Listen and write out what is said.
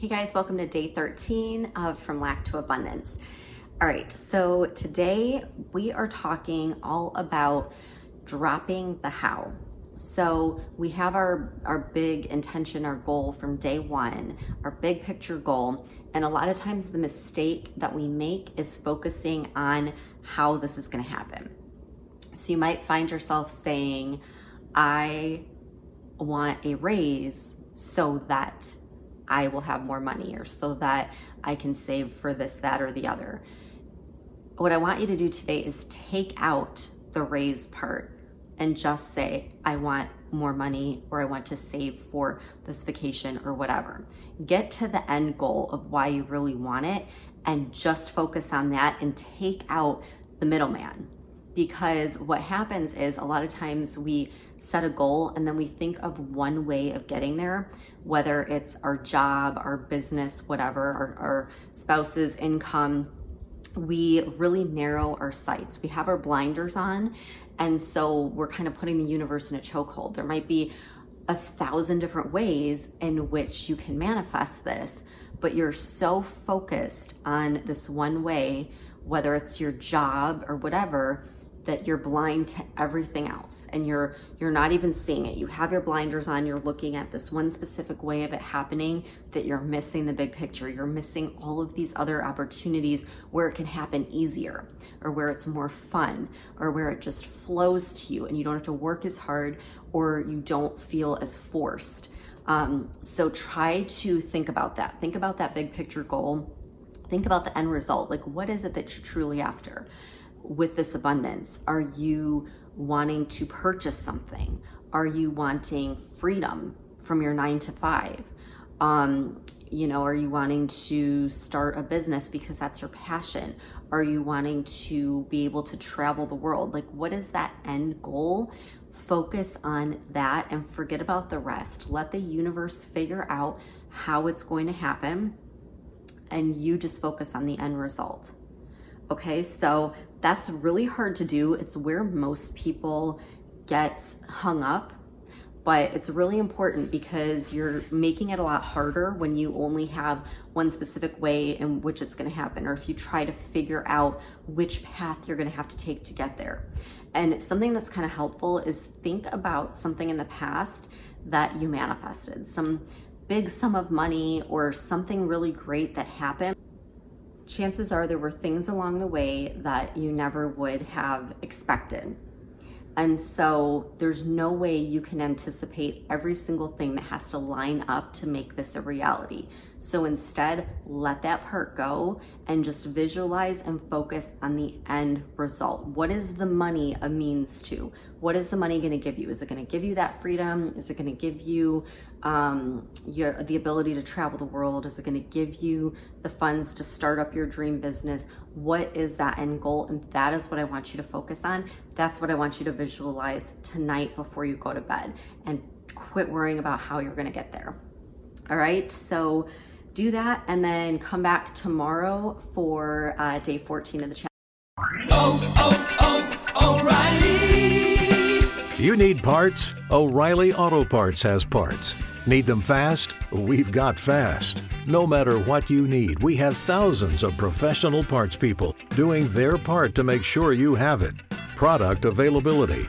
Hey guys, welcome to day 13 of From Lack to Abundance. All right, so today we are talking all about dropping the how. So we have our, our big intention, our goal from day one, our big picture goal. And a lot of times the mistake that we make is focusing on how this is going to happen. So you might find yourself saying, I want a raise so that I will have more money or so that I can save for this, that, or the other. What I want you to do today is take out the raise part and just say, I want more money or I want to save for this vacation or whatever. Get to the end goal of why you really want it and just focus on that and take out the middleman. Because what happens is a lot of times we set a goal and then we think of one way of getting there, whether it's our job, our business, whatever, our, our spouse's income. We really narrow our sights. We have our blinders on. And so we're kind of putting the universe in a chokehold. There might be a thousand different ways in which you can manifest this, but you're so focused on this one way, whether it's your job or whatever, that you're blind to everything else and you're you're not even seeing it. You have your blinders on, you're looking at this one specific way of it happening that you're missing the big picture. You're missing all of these other opportunities where it can happen easier or where it's more fun or where it just flows to you and you don't have to work as hard or you don't feel as forced. Um, so try to think about that. Think about that big picture goal. Think about the end result. Like, what is it that you're truly after? With this abundance? Are you wanting to purchase something? Are you wanting freedom from your nine to five? Um, you know, are you wanting to start a business because that's your passion? Are you wanting to be able to travel the world? Like, what is that end goal? Focus on that and forget about the rest. Let the universe figure out how it's going to happen, and you just focus on the end result. Okay, so that's really hard to do. It's where most people get hung up, but it's really important because you're making it a lot harder when you only have one specific way in which it's going to happen, or if you try to figure out which path you're going to have to take to get there. And something that's kind of helpful is think about something in the past that you manifested, some big sum of money or something really great that happened chances are there were things along the way that you never would have expected. And so there's no way you can anticipate every single thing that has to line up to make this a reality. So instead, let that part go and just visualize and focus on the end result. What is the money a means to? What is the money going to give you? Is it going to give you that freedom? Is it going to give you um, your the ability to travel the world? Is it going to give you the funds to start up your dream business? What is that end goal? And that is what I want you to focus on. That's what I want you to visualize tonight before you go to bed and quit worrying about how you're going to get there. All right. So do that and then come back tomorrow for uh, day 14 of the challenge. Oh, oh, oh, O'Reilly! You need parts? O'Reilly Auto Parts has parts. Need them fast? We've got fast. No matter what you need, we have thousands of professional parts people doing their part to make sure you have it. Product availability